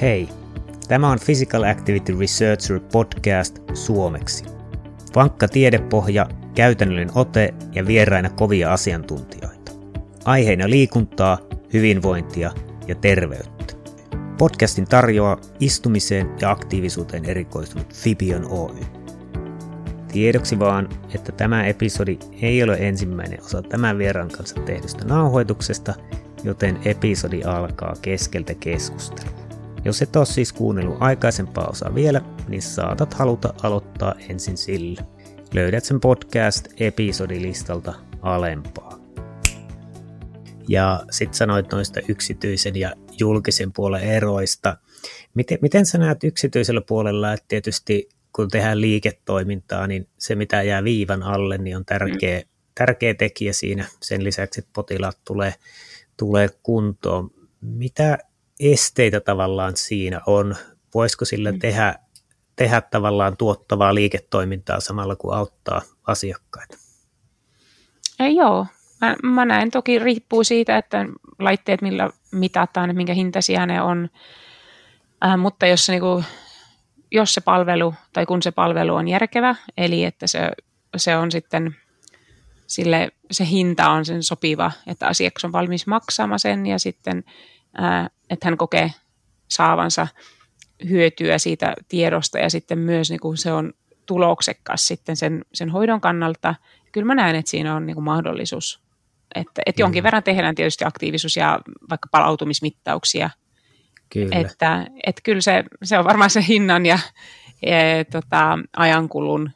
Hei, tämä on Physical Activity Researcher podcast suomeksi. Vankka tiedepohja, käytännöllinen ote ja vieraina kovia asiantuntijoita. Aiheina liikuntaa, hyvinvointia ja terveyttä. Podcastin tarjoaa istumiseen ja aktiivisuuteen erikoistunut Fibion Oy. Tiedoksi vaan, että tämä episodi ei ole ensimmäinen osa tämän vieraan kanssa tehdystä nauhoituksesta, joten episodi alkaa keskeltä keskustelua. Jos et ole siis kuunnellut aikaisempaa osaa vielä, niin saatat haluta aloittaa ensin sillä. Löydät sen podcast-episodilistalta alempaa. Ja sit sanoit noista yksityisen ja julkisen puolen eroista. Miten, miten sä näet yksityisellä puolella, että tietysti kun tehdään liiketoimintaa, niin se mitä jää viivan alle, niin on tärkeä, tärkeä tekijä siinä. Sen lisäksi, että potilaat tulee, tulee kuntoon. Mitä esteitä tavallaan siinä on? Voisiko sillä mm. tehdä, tehdä tavallaan tuottavaa liiketoimintaa samalla kuin auttaa asiakkaita? Ei joo. Mä, mä näen toki riippuu siitä, että laitteet millä mitataan, minkä hintaisia ne on. Äh, mutta jos se, niin kuin, jos se palvelu tai kun se palvelu on järkevä, eli että se, se on sitten sille, se hinta on sen sopiva, että asiakas on valmis maksamaan sen ja sitten että hän kokee saavansa hyötyä siitä tiedosta ja sitten myös niin kuin se on tuloksekkaas sitten sen, sen hoidon kannalta. Kyllä mä näen, että siinä on niin kuin mahdollisuus. Että, että jonkin verran tehdään tietysti aktiivisuus- ja vaikka palautumismittauksia. Kyllä. Että, että kyllä se, se on varmaan se hinnan ja, ja tota, ajankulun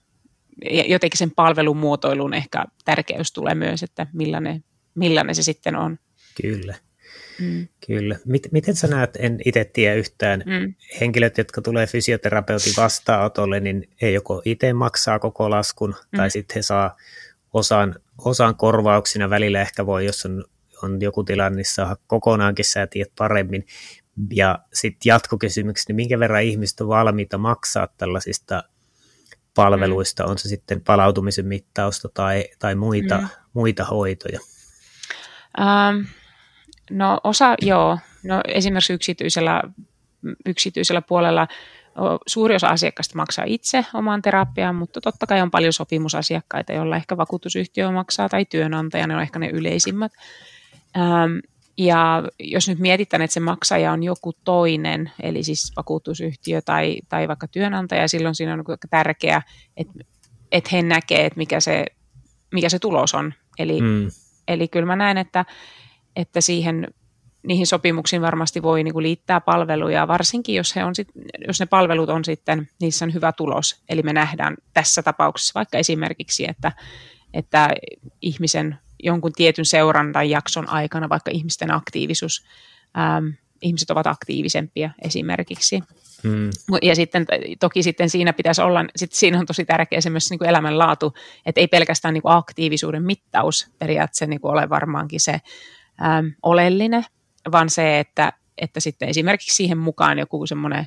ja jotenkin sen palvelun muotoilun ehkä tärkeys tulee myös, että millainen, millainen se sitten on. Kyllä. Mm. Kyllä. Miten sä näet, en itse tiedä yhtään, mm. henkilöt, jotka tulee fysioterapeutin vastaanotolle, niin he joko itse maksaa koko laskun, mm. tai sitten he saa osan, osan korvauksina välillä ehkä voi, jos on, on joku tilanne, niin saa kokonaankin sä tiedät paremmin. Ja sitten jatkokysymykset, niin minkä verran ihmiset on valmiita maksaa tällaisista palveluista, mm. on se sitten palautumisen mittausta tai, tai muita, mm. muita hoitoja? Um, No osa, joo. No esimerkiksi yksityisellä, yksityisellä puolella suuri osa asiakkaista maksaa itse omaan terapiaan, mutta totta kai on paljon sopimusasiakkaita, joilla ehkä vakuutusyhtiö maksaa tai työnantaja, ne on ehkä ne yleisimmät. Ähm, ja jos nyt mietitään, että se maksaja on joku toinen, eli siis vakuutusyhtiö tai, tai vaikka työnantaja, silloin siinä on tärkeää, että, että he näkee, että mikä se, mikä se tulos on. Eli, mm. eli kyllä mä näen, että, että siihen niihin sopimuksiin varmasti voi niin kuin liittää palveluja, varsinkin jos, he on sit, jos ne palvelut on sitten, niissä on hyvä tulos. Eli me nähdään tässä tapauksessa vaikka esimerkiksi, että, että ihmisen jonkun tietyn seurannan jakson aikana vaikka ihmisten aktiivisuus, äm, ihmiset ovat aktiivisempia esimerkiksi. Hmm. Ja sitten toki sitten siinä pitäisi olla, sitten siinä on tosi tärkeä se myös niin kuin elämänlaatu, että ei pelkästään niin kuin aktiivisuuden mittaus periaatteessa niin kuin ole varmaankin se äm, oleellinen, vaan se, että, että sitten esimerkiksi siihen mukaan joku semmoinen,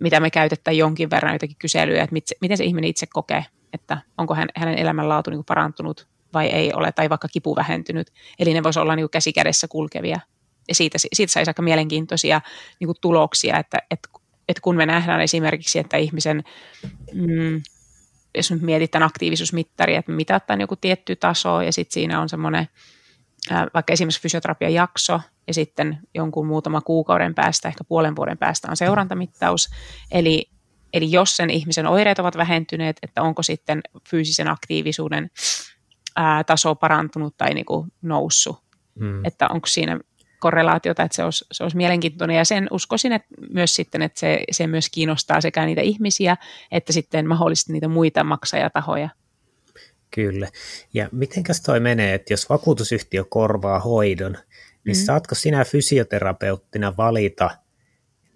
mitä me käytetään jonkin verran jotakin kyselyjä, että mit, miten se ihminen itse kokee, että onko hän, hänen elämänlaatu niin parantunut vai ei ole, tai vaikka kipu vähentynyt. Eli ne voisi olla niin käsi kädessä kulkevia. Ja siitä, siitä saisi aika mielenkiintoisia niin kuin tuloksia, että, että, että kun me nähdään esimerkiksi, että ihmisen, mm, jos nyt mietitään aktiivisuusmittaria, että mitataan joku tietty taso, ja sitten siinä on semmoinen vaikka esimerkiksi fysioterapian jakso ja sitten jonkun muutama kuukauden päästä, ehkä puolen vuoden päästä on seurantamittaus. Eli, eli jos sen ihmisen oireet ovat vähentyneet, että onko sitten fyysisen aktiivisuuden ää, taso parantunut tai niin kuin noussut. Hmm. Että onko siinä korrelaatiota, että se olisi, se olisi mielenkiintoinen. Ja sen uskoisin että myös sitten, että se, se myös kiinnostaa sekä niitä ihmisiä, että sitten mahdollisesti niitä muita maksajatahoja. Kyllä. Ja mitenkäs toi menee, että jos vakuutusyhtiö korvaa hoidon, niin mm. saatko sinä fysioterapeuttina valita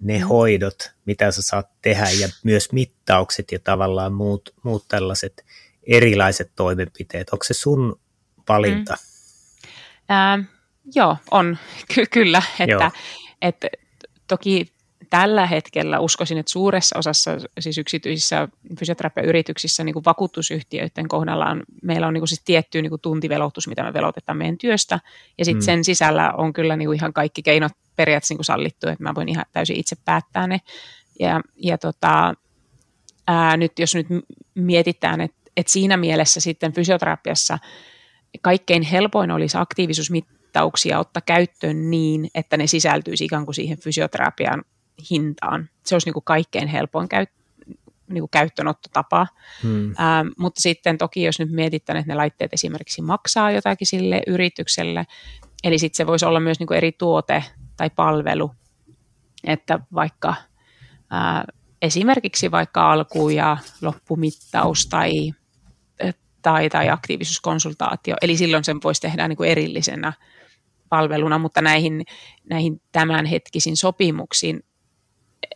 ne mm. hoidot, mitä sä saat tehdä ja myös mittaukset ja tavallaan muut, muut tällaiset erilaiset toimenpiteet. Onko se sun valinta? Mm. Äh, joo, on Ky- kyllä. Että, joo. että toki tällä hetkellä uskoisin, että suuressa osassa siis yksityisissä fysioterapiayrityksissä niin kuin vakuutusyhtiöiden kohdalla on, meillä on niin kuin siis tietty niin kuin tuntivelotus, mitä me velotetaan meidän työstä, ja sitten mm. sen sisällä on kyllä niin kuin ihan kaikki keinot periaatteessa niin kuin sallittu, että mä voin ihan täysin itse päättää ne. Ja, ja tota, ää, nyt jos nyt mietitään, että, että siinä mielessä sitten fysioterapiassa kaikkein helpoin olisi aktiivisuusmittauksia ottaa käyttöön niin, että ne sisältyisi ikään kuin siihen fysioterapian hintaan. Se olisi niin kuin kaikkein helpoin käyt, niin kuin käyttöönottotapa. Hmm. Ähm, mutta sitten toki, jos nyt mietitään, että ne laitteet esimerkiksi maksaa jotakin sille yritykselle, eli sitten se voisi olla myös niin kuin eri tuote tai palvelu, että vaikka ää, esimerkiksi vaikka alku- ja loppumittaus tai, tai, tai aktiivisuuskonsultaatio, eli silloin sen voisi tehdä niin kuin erillisenä palveluna, mutta näihin, näihin tämänhetkisiin sopimuksiin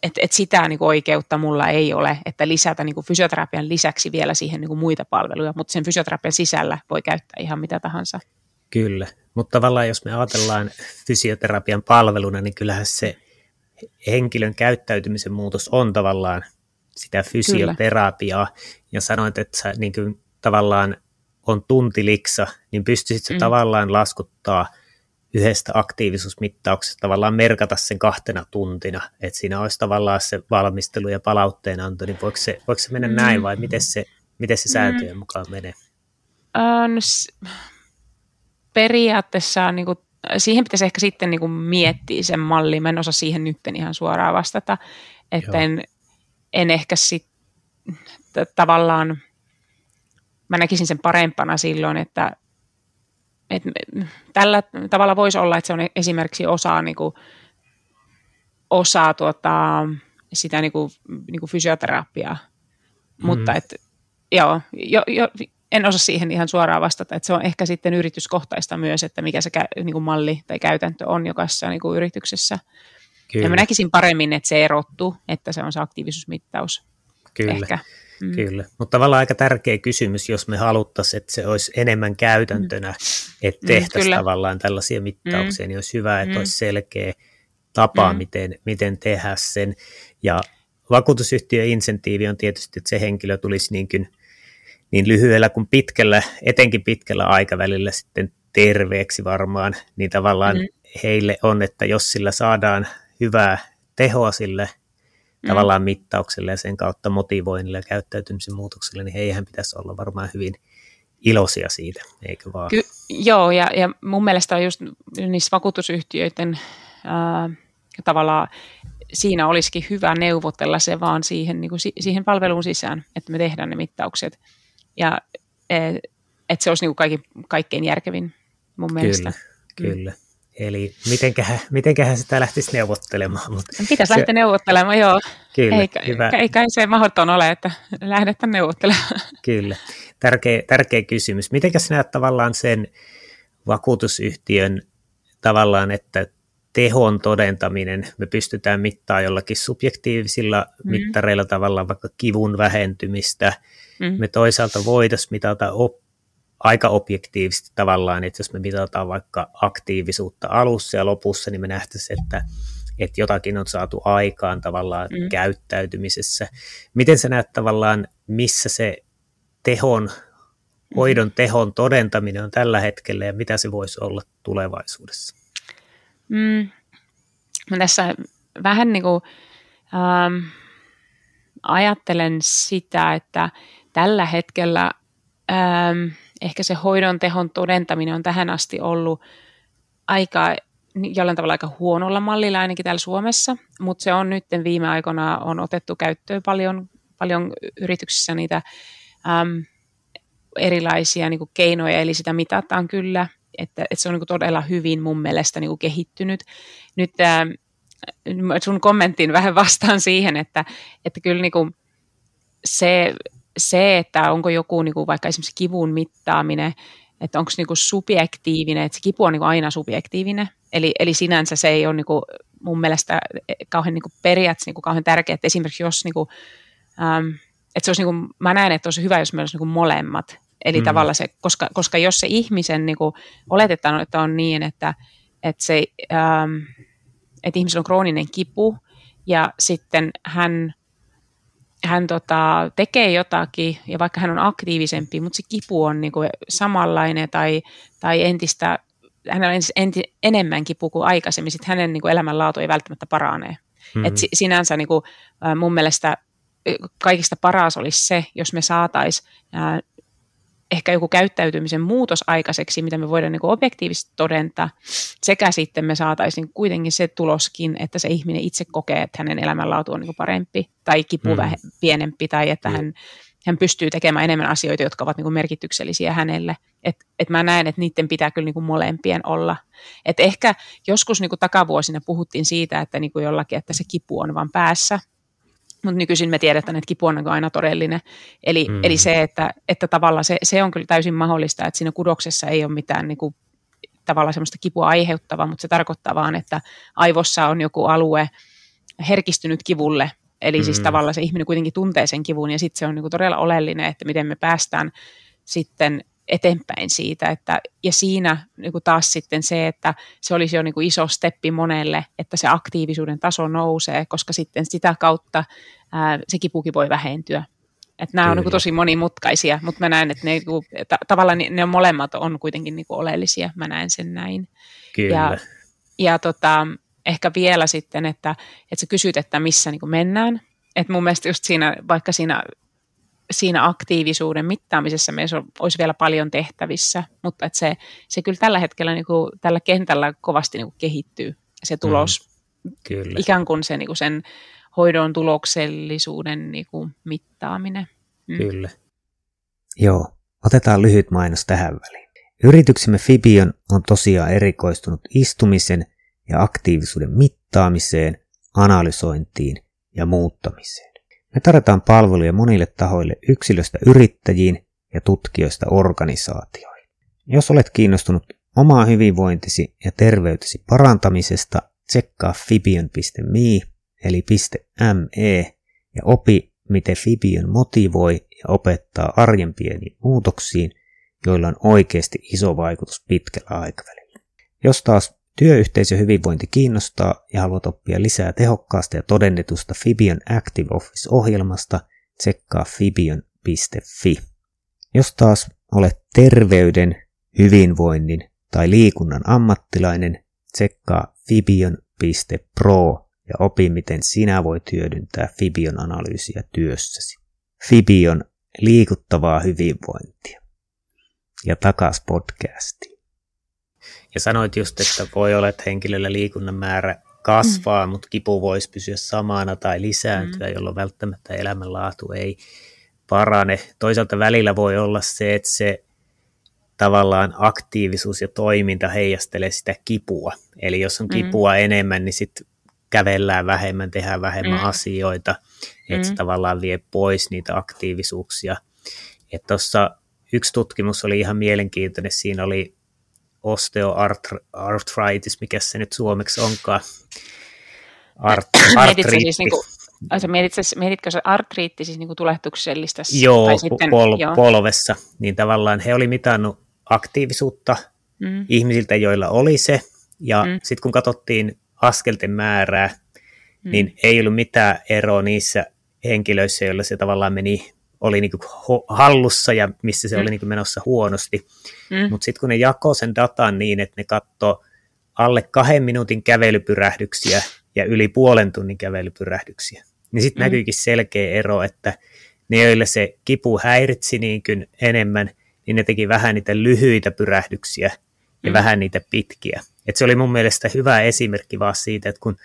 että et sitä niin kuin oikeutta mulla ei ole, että lisätä niin kuin fysioterapian lisäksi vielä siihen niin kuin muita palveluja, mutta sen fysioterapian sisällä voi käyttää ihan mitä tahansa. Kyllä, mutta tavallaan jos me ajatellaan fysioterapian palveluna, niin kyllähän se henkilön käyttäytymisen muutos on tavallaan sitä fysioterapiaa. Kyllä. Ja sanoit, että sä niin kuin, tavallaan on tuntiliksa, niin pystyisit mm. tavallaan laskuttaa – yhdestä aktiivisuusmittauksesta tavallaan merkata sen kahtena tuntina, että siinä olisi tavallaan se valmistelu ja palautteenanto, niin voiko se, voiko se mennä mm. näin vai miten se, miten se sääntöjen mm. mukaan menee? Um, periaatteessa niin kuin, siihen pitäisi ehkä sitten niin kuin miettiä sen malli. Mä en osaa siihen nyt ihan suoraan vastata, että en, en ehkä sitten tavallaan, mä näkisin sen parempana silloin, että et tällä tavalla voisi olla, että se on esimerkiksi osa, niin kuin, osa tuota, sitä niin kuin, niin kuin fysioterapiaa. Mm. Mutta et, joo, jo, jo, en osaa siihen ihan suoraan vastata, että se on ehkä sitten yrityskohtaista myös, että mikä se niin kuin malli tai käytäntö on jokaisessa niin kuin yrityksessä. Kyllä. Ja mä näkisin paremmin, että se erottuu, että se on se aktiivisuusmittaus. Kyllä. Ehkä. Mm. Kyllä, mutta tavallaan aika tärkeä kysymys, jos me haluttaisiin, että se olisi enemmän käytäntönä, mm. että mm, tehtäisiin mm, tavallaan tällaisia mittauksia, mm. niin olisi hyvä, että mm. olisi selkeä tapa, mm. miten, miten tehdä sen. Ja vakuutusyhtiön insentiivi on tietysti, että se henkilö tulisi niin, kuin, niin lyhyellä kuin pitkällä, etenkin pitkällä aikavälillä sitten terveeksi varmaan, niin tavallaan mm. heille on, että jos sillä saadaan hyvää tehoa sille mm. tavallaan mittaukselle ja sen kautta motivoinnille ja käyttäytymisen muutokselle, niin heihän pitäisi olla varmaan hyvin iloisia siitä, eikö vaan? Ky- joo, ja, ja mun mielestä on just niissä vakuutusyhtiöiden ää, tavallaan siinä olisikin hyvä neuvotella se vaan siihen, niin kuin siihen palveluun sisään, että me tehdään ne mittaukset. Ja e, että se olisi niin kuin kaikki, kaikkein järkevin mun mielestä. Kyllä, kyllä. Mm. Eli mitenköhän, mitenköhän sitä lähtisi neuvottelemaan. Mutta Pitäisi se, lähteä neuvottelemaan, joo. Kyllä, eikä, hyvä. Eikä se mahdoton ole, että lähdetään neuvottelemaan. Kyllä, tärkeä, tärkeä kysymys. Mitenkäs näet tavallaan sen vakuutusyhtiön tavallaan, että tehon todentaminen, me pystytään mittaamaan jollakin subjektiivisilla mm. mittareilla tavallaan vaikka kivun vähentymistä, mm. me toisaalta voitaisiin mitata op- aika objektiivisesti tavallaan, että jos me mitataan vaikka aktiivisuutta alussa ja lopussa, niin me nähtäisiin, että, että jotakin on saatu aikaan tavallaan mm. käyttäytymisessä. Miten sä näet tavallaan, missä se tehon, hoidon mm. tehon todentaminen on tällä hetkellä ja mitä se voisi olla tulevaisuudessa? Mm. Mä tässä vähän niin kuin, ähm, ajattelen sitä, että tällä hetkellä ähm, ehkä se hoidon tehon todentaminen on tähän asti ollut aika jollain tavalla aika huonolla mallilla ainakin täällä Suomessa, mutta se on nyt viime aikoina on otettu käyttöön paljon, paljon yrityksissä niitä äm, erilaisia niin kuin keinoja, eli sitä mitataan kyllä, että, että se on niin kuin todella hyvin mun mielestä niin kuin kehittynyt. Nyt ää, sun kommenttiin vähän vastaan siihen, että, että kyllä niin kuin se se, että onko joku niin kuin vaikka esimerkiksi kivun mittaaminen, että onko se niin subjektiivinen, että se kipu on niin aina subjektiivinen, eli, eli sinänsä se ei ole niin kuin mun mielestä kauhean niin kuin periaatteessa niin kuin kauhean tärkeää, että esimerkiksi jos niin kuin, ähm, että se olisi niin kuin, mä näen, että olisi hyvä, jos meillä olisi niin kuin molemmat, eli mm. tavallaan se, koska, koska jos se ihmisen, niin kuin, oletetaan, että on niin, että, että, se, ähm, että ihmisellä on krooninen kipu, ja sitten hän hän tota, tekee jotakin, ja vaikka hän on aktiivisempi, mutta se kipu on niin kuin samanlainen tai, tai entistä hänellä on enti, enemmän kipu kuin aikaisemmin, sitten hänen niin kuin elämänlaatu ei välttämättä parane. Mm-hmm. Et sinänsä niin kuin, mun mielestä kaikista paras olisi se, jos me saataisiin ehkä joku käyttäytymisen muutos aikaiseksi, mitä me voidaan niin objektiivisesti todentaa, sekä sitten me saataisiin kuitenkin se tuloskin, että se ihminen itse kokee, että hänen elämänlaatu on niin parempi tai kipu mm. pienempi tai että mm. hän, hän pystyy tekemään enemmän asioita, jotka ovat niin merkityksellisiä hänelle. Et, et mä näen, että niiden pitää kyllä niin molempien olla. Et ehkä joskus niin takavuosina puhuttiin siitä, että niin jollakin, että se kipu on vain päässä, mutta nykyisin me tiedetään, että kipu on aina todellinen. Eli, mm. eli se, että, että tavallaan se, se on kyllä täysin mahdollista, että siinä kudoksessa ei ole mitään niin kuin, tavallaan semmoista kipua aiheuttavaa, mutta se tarkoittaa vaan, että aivossa on joku alue herkistynyt kivulle, Eli siis mm. siis tavallaan se ihminen kuitenkin tuntee sen kivun ja sitten se on niin kuin todella oleellinen, että miten me päästään sitten eteenpäin siitä. Että, ja siinä niin kuin taas sitten se, että se olisi jo niin kuin iso steppi monelle, että se aktiivisuuden taso nousee, koska sitten sitä kautta ää, se kipukin voi vähentyä. Että nämä Kyllä. on niin kuin tosi monimutkaisia, mutta mä näen, että ne, niin kuin, että tavallaan ne molemmat on kuitenkin niin kuin oleellisia. Mä näen sen näin. Kyllä. Ja, ja tota, ehkä vielä sitten, että, että sä kysyt, että missä niin kuin mennään. Että mun mielestä just siinä, vaikka siinä siinä aktiivisuuden mittaamisessa meissä olisi vielä paljon tehtävissä, mutta että se, se kyllä tällä hetkellä niin kuin, tällä kentällä kovasti niin kuin kehittyy se tulos. Mm, kyllä. Ikään kuin se, niin kuin sen hoidon tuloksellisuuden niin kuin, mittaaminen. Mm. Kyllä. Joo, otetaan lyhyt mainos tähän väliin. Yrityksemme Fibion on tosiaan erikoistunut istumisen ja aktiivisuuden mittaamiseen, analysointiin ja muuttamiseen. Me tarjotaan palveluja monille tahoille yksilöstä yrittäjiin ja tutkijoista organisaatioihin. Jos olet kiinnostunut omaa hyvinvointisi ja terveytesi parantamisesta, tsekkaa fibion.me eli .me ja opi, miten Fibion motivoi ja opettaa arjen pieniin muutoksiin, joilla on oikeasti iso vaikutus pitkällä aikavälillä. Jos taas Työyhteisö hyvinvointi kiinnostaa ja haluat oppia lisää tehokkaasta ja todennetusta Fibion Active Office-ohjelmasta, tsekkaa fibion.fi. Jos taas olet terveyden, hyvinvoinnin tai liikunnan ammattilainen, tsekkaa fibion.pro ja opi, miten sinä voit hyödyntää Fibion analyysiä työssäsi. Fibion liikuttavaa hyvinvointia. Ja takas podcastiin. Ja sanoit just, että voi olla, että henkilöllä liikunnan määrä kasvaa, mm. mutta kipu voisi pysyä samana tai lisääntyä, mm. jolloin välttämättä elämänlaatu ei parane. Toisaalta välillä voi olla se, että se tavallaan aktiivisuus ja toiminta heijastelee sitä kipua. Eli jos on mm. kipua mm. enemmän, niin sitten kävellään vähemmän, tehdään vähemmän mm. asioita, että mm. se tavallaan vie pois niitä aktiivisuuksia. Tuossa yksi tutkimus oli ihan mielenkiintoinen, siinä oli osteoarthritis, mikä se nyt suomeksi onkaan. Art, artriitti. Siis niinku, mietitkö, mietitkö se artriitti siis niinku tulehduksellista? Joo, tai sitten, pol, joo, polvessa. Niin tavallaan he oli mitannut aktiivisuutta mm. ihmisiltä, joilla oli se. Ja mm. sitten kun katsottiin askelten määrää, mm. niin ei ollut mitään eroa niissä henkilöissä, joilla se tavallaan meni oli niin kuin hallussa ja missä se mm. oli niin kuin menossa huonosti. Mm. Mutta sitten kun ne jakoi sen datan niin, että ne katsoi alle kahden minuutin kävelypyrähdyksiä ja yli puolen tunnin kävelypyrähdyksiä, niin sitten mm. näkyykin selkeä ero, että ne, joille se kipu häiritsi niin kuin enemmän, niin ne teki vähän niitä lyhyitä pyrähdyksiä ja mm. vähän niitä pitkiä. Et se oli mun mielestä hyvä esimerkki vaan siitä, että kun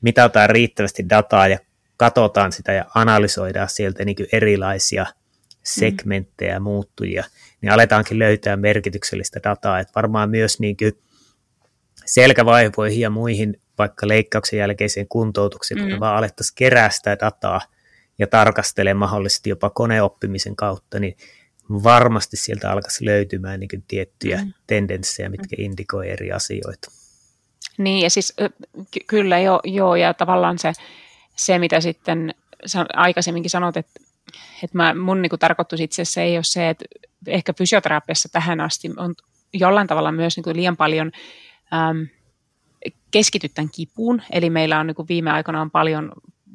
mitataan riittävästi dataa ja katsotaan sitä ja analysoidaan sieltä niin erilaisia segmenttejä, mm. muuttujia, niin aletaankin löytää merkityksellistä dataa. Että varmaan myös niin selkävaivoihin ja muihin vaikka leikkauksen jälkeiseen kuntoutukseen, mm. kun vaan alettaisiin kerää sitä dataa ja tarkastelemaan mahdollisesti jopa koneoppimisen kautta, niin varmasti sieltä alkaisi löytymään niin tiettyjä mm. tendenssejä, mitkä mm. indikoi eri asioita. Niin, ja siis ky- kyllä joo, joo, ja tavallaan se se, mitä sitten aikaisemminkin sanot, että, että mä, mun niin tarkoitus itse asiassa ei ole se, että ehkä fysioterapiassa tähän asti on jollain tavalla myös niin liian paljon äm, keskitytään kipuun. Eli meillä on niin viime aikoina on paljon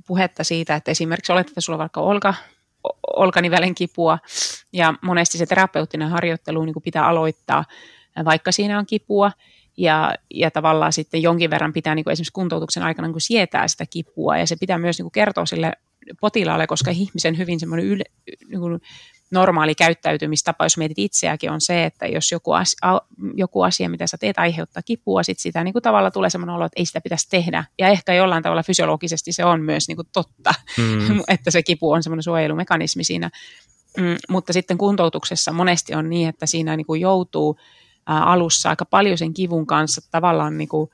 puhetta siitä, että esimerkiksi olet, että sulla on vaikka olka, olkanivälen kipua, ja monesti se terapeuttinen harjoittelu niin pitää aloittaa, vaikka siinä on kipua, ja, ja tavallaan sitten jonkin verran pitää niin kuin esimerkiksi kuntoutuksen aikana niin kuin sietää sitä kipua ja se pitää myös niin kuin kertoa sille potilaalle, koska ihmisen hyvin semmoinen yle, niin kuin normaali käyttäytymistapa, jos mietit itseäkin, on se, että jos joku asia, joku asia mitä sä teet, aiheuttaa kipua, sit sitä niin kuin tavalla tulee semmoinen olo, että ei sitä pitäisi tehdä. Ja ehkä jollain tavalla fysiologisesti se on myös niin kuin totta, mm. että se kipu on semmoinen suojelumekanismi siinä. Mm, mutta sitten kuntoutuksessa monesti on niin, että siinä niin kuin joutuu alussa aika paljon sen kivun kanssa tavallaan niin kuin,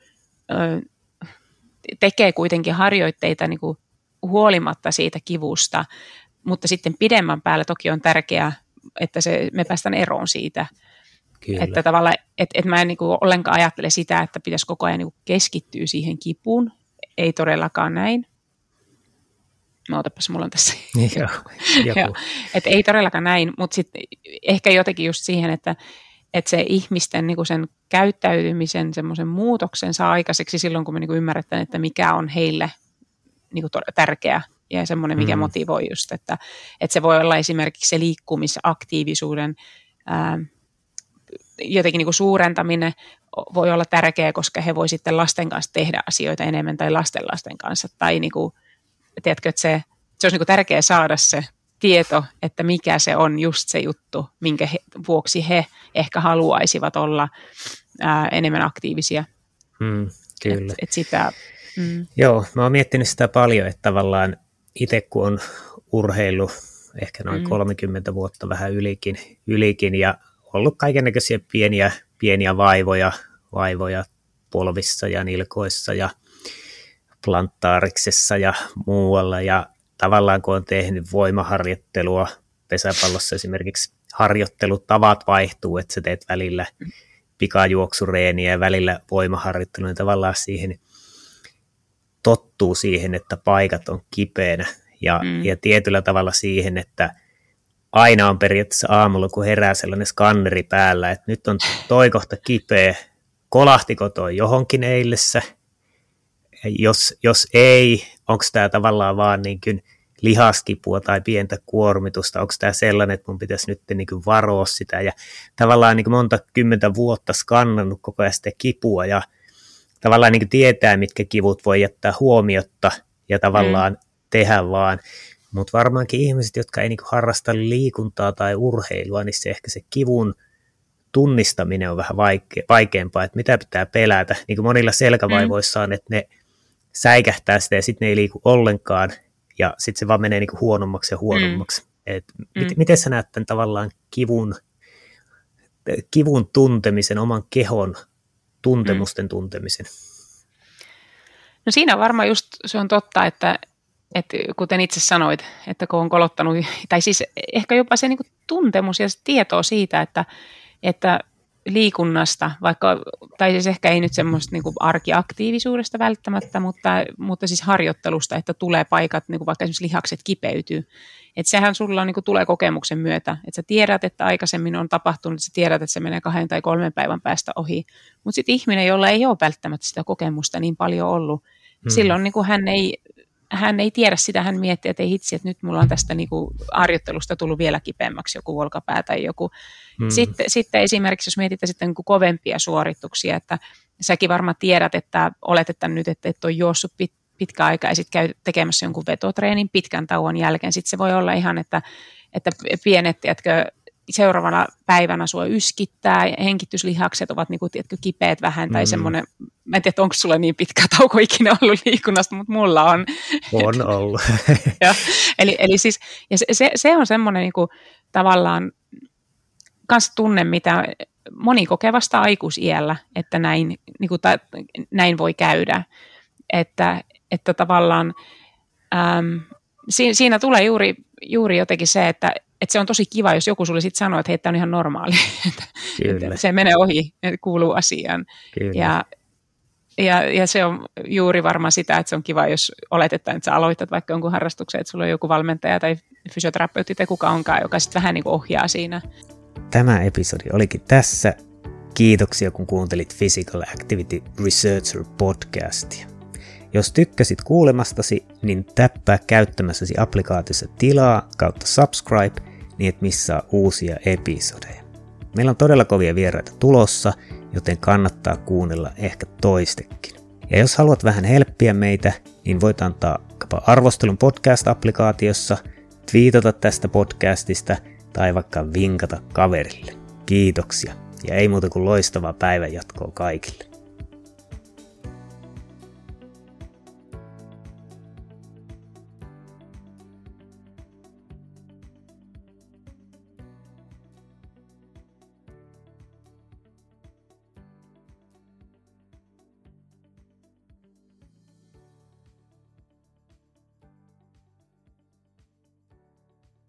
tekee kuitenkin harjoitteita niin kuin huolimatta siitä kivusta, mutta sitten pidemmän päällä toki on tärkeää, että se, me päästään eroon siitä. Kyllä. Että tavallaan, että et mä en niinku ollenkaan ajattele sitä, että pitäisi koko ajan niinku keskittyä siihen kipuun. Ei todellakaan näin. No otapas, mulla on tässä. Niin, joo, joo. Että ei todellakaan näin, mutta sitten ehkä jotenkin just siihen, että, että se ihmisten niin sen käyttäytymisen semmoisen muutoksen saa aikaiseksi silloin, kun me niin ymmärretään, että mikä on heille niin tärkeä ja semmoinen, mikä mm. motivoi just, että, että se voi olla esimerkiksi se liikkumisaktiivisuuden ää, jotenkin niin kuin suurentaminen voi olla tärkeää, koska he voi sitten lasten kanssa tehdä asioita enemmän tai lasten kanssa. Tai niin kuin, tiedätkö, että se, se olisi niin kuin tärkeää saada se tieto, että mikä se on just se juttu, minkä he, vuoksi he ehkä haluaisivat olla ää, enemmän aktiivisia. Mm, kyllä. Et, et sitä, mm. Joo, mä oon miettinyt sitä paljon, että tavallaan itse kun on urheilu ehkä noin mm. 30 vuotta vähän ylikin, ylikin ja ollut kaikenlaisia pieniä, pieniä vaivoja, vaivoja polvissa ja nilkoissa ja plantaariksessa ja muualla ja tavallaan kun on tehnyt voimaharjoittelua pesäpallossa esimerkiksi harjoittelutavat vaihtuu, että sä teet välillä pikajuoksureeniä ja välillä voimaharjoittelua, niin tavallaan siihen tottuu siihen, että paikat on kipeänä ja, mm. ja tietyllä tavalla siihen, että aina on periaatteessa aamulla, kun herää sellainen skanneri päällä, että nyt on toi kohta kipeä, kolahtiko toi johonkin eilessä, jos, jos ei, onko tämä tavallaan vaan niin kuin lihaskipua tai pientä kuormitusta, onko tämä sellainen, että mun pitäisi nyt niin kuin varoa sitä ja tavallaan niin kuin monta kymmentä vuotta skannannut koko ajan sitä kipua ja tavallaan niin tietää, mitkä kivut voi jättää huomiotta ja tavallaan mm. tehdä vaan. Mutta varmaankin ihmiset, jotka ei niin harrasta liikuntaa tai urheilua, niin se ehkä se kivun tunnistaminen on vähän vaike- vaikeampaa, että mitä pitää pelätä. Niin kuin monilla selkävaivoissa on, että ne säikähtää sitä ja sitten ne ei liiku ollenkaan ja sitten se vaan menee niin huonommaksi ja huonommaksi. Mm. Et mm. Miten, sä näet tämän tavallaan kivun, kivun tuntemisen, oman kehon tuntemusten mm. tuntemisen? No siinä varmaan just se on totta, että, että kuten itse sanoit, että kun on kolottanut, tai siis ehkä jopa se niin tuntemus ja se tietoa siitä, että, että liikunnasta, vaikka, tai siis ehkä ei nyt semmoista niin kuin arkiaktiivisuudesta välttämättä, mutta, mutta siis harjoittelusta, että tulee paikat, niin kuin vaikka esimerkiksi lihakset kipeytyy. Että sehän sulla niin kuin tulee kokemuksen myötä, että sä tiedät, että aikaisemmin on tapahtunut, että sä tiedät, että se menee kahden tai kolmen päivän päästä ohi. Mutta sitten ihminen, jolla ei ole välttämättä sitä kokemusta niin paljon ollut, hmm. silloin niin kuin hän ei hän ei tiedä sitä, hän miettii, että ei hitsi, että nyt mulla on tästä niin kuin harjoittelusta tullut vielä kipeämmäksi joku volkapää tai joku. Hmm. Sitten, sitten esimerkiksi, jos mietitään sitten niin kuin kovempia suorituksia, että säkin varmaan tiedät, että olet, että nyt että et ole juossut pit, pitkä aika ja sitten käy tekemässä jonkun vetotreenin pitkän tauon jälkeen. Sitten se voi olla ihan, että, että pienet, tiedätkö, seuraavana päivänä sua yskittää, hengityslihakset ovat niin kuin, tiedätkö, kipeät vähän, tai mm. semmoinen, mä en tiedä, onko sulla niin pitkä tauko ikinä ollut liikunnasta, mutta mulla on. On ollut. ja, eli, eli siis, ja se, se, se on semmoinen niin kuin, tavallaan kans tunne, mitä moni kokee vasta aikuisiällä, että näin, niin kuin, ta, näin voi käydä. Että, että tavallaan äm, siinä, siinä tulee juuri, juuri jotenkin se, että että se on tosi kiva, jos joku sulle sitten sanoo, että hei, tämä on ihan normaali. että se menee ohi, kuuluu asiaan. Ja, ja, ja se on juuri varmaan sitä, että se on kiva, jos oletetaan, että sä aloitat vaikka jonkun harrastuksen, että sulla on joku valmentaja tai fysioterapeutti tai kuka onkaan, joka sitten vähän niin kuin ohjaa siinä. Tämä episodi olikin tässä. Kiitoksia, kun kuuntelit Physical Activity Researcher podcastia. Jos tykkäsit kuulemastasi, niin täppää käyttämässäsi applikaatiossa tilaa kautta subscribe, niin et missaa uusia episodeja. Meillä on todella kovia vieraita tulossa, joten kannattaa kuunnella ehkä toistekin. Ja jos haluat vähän helppiä meitä, niin voit antaa arvostelun podcast-applikaatiossa, twiitata tästä podcastista tai vaikka vinkata kaverille. Kiitoksia ja ei muuta kuin loistavaa päivänjatkoa kaikille.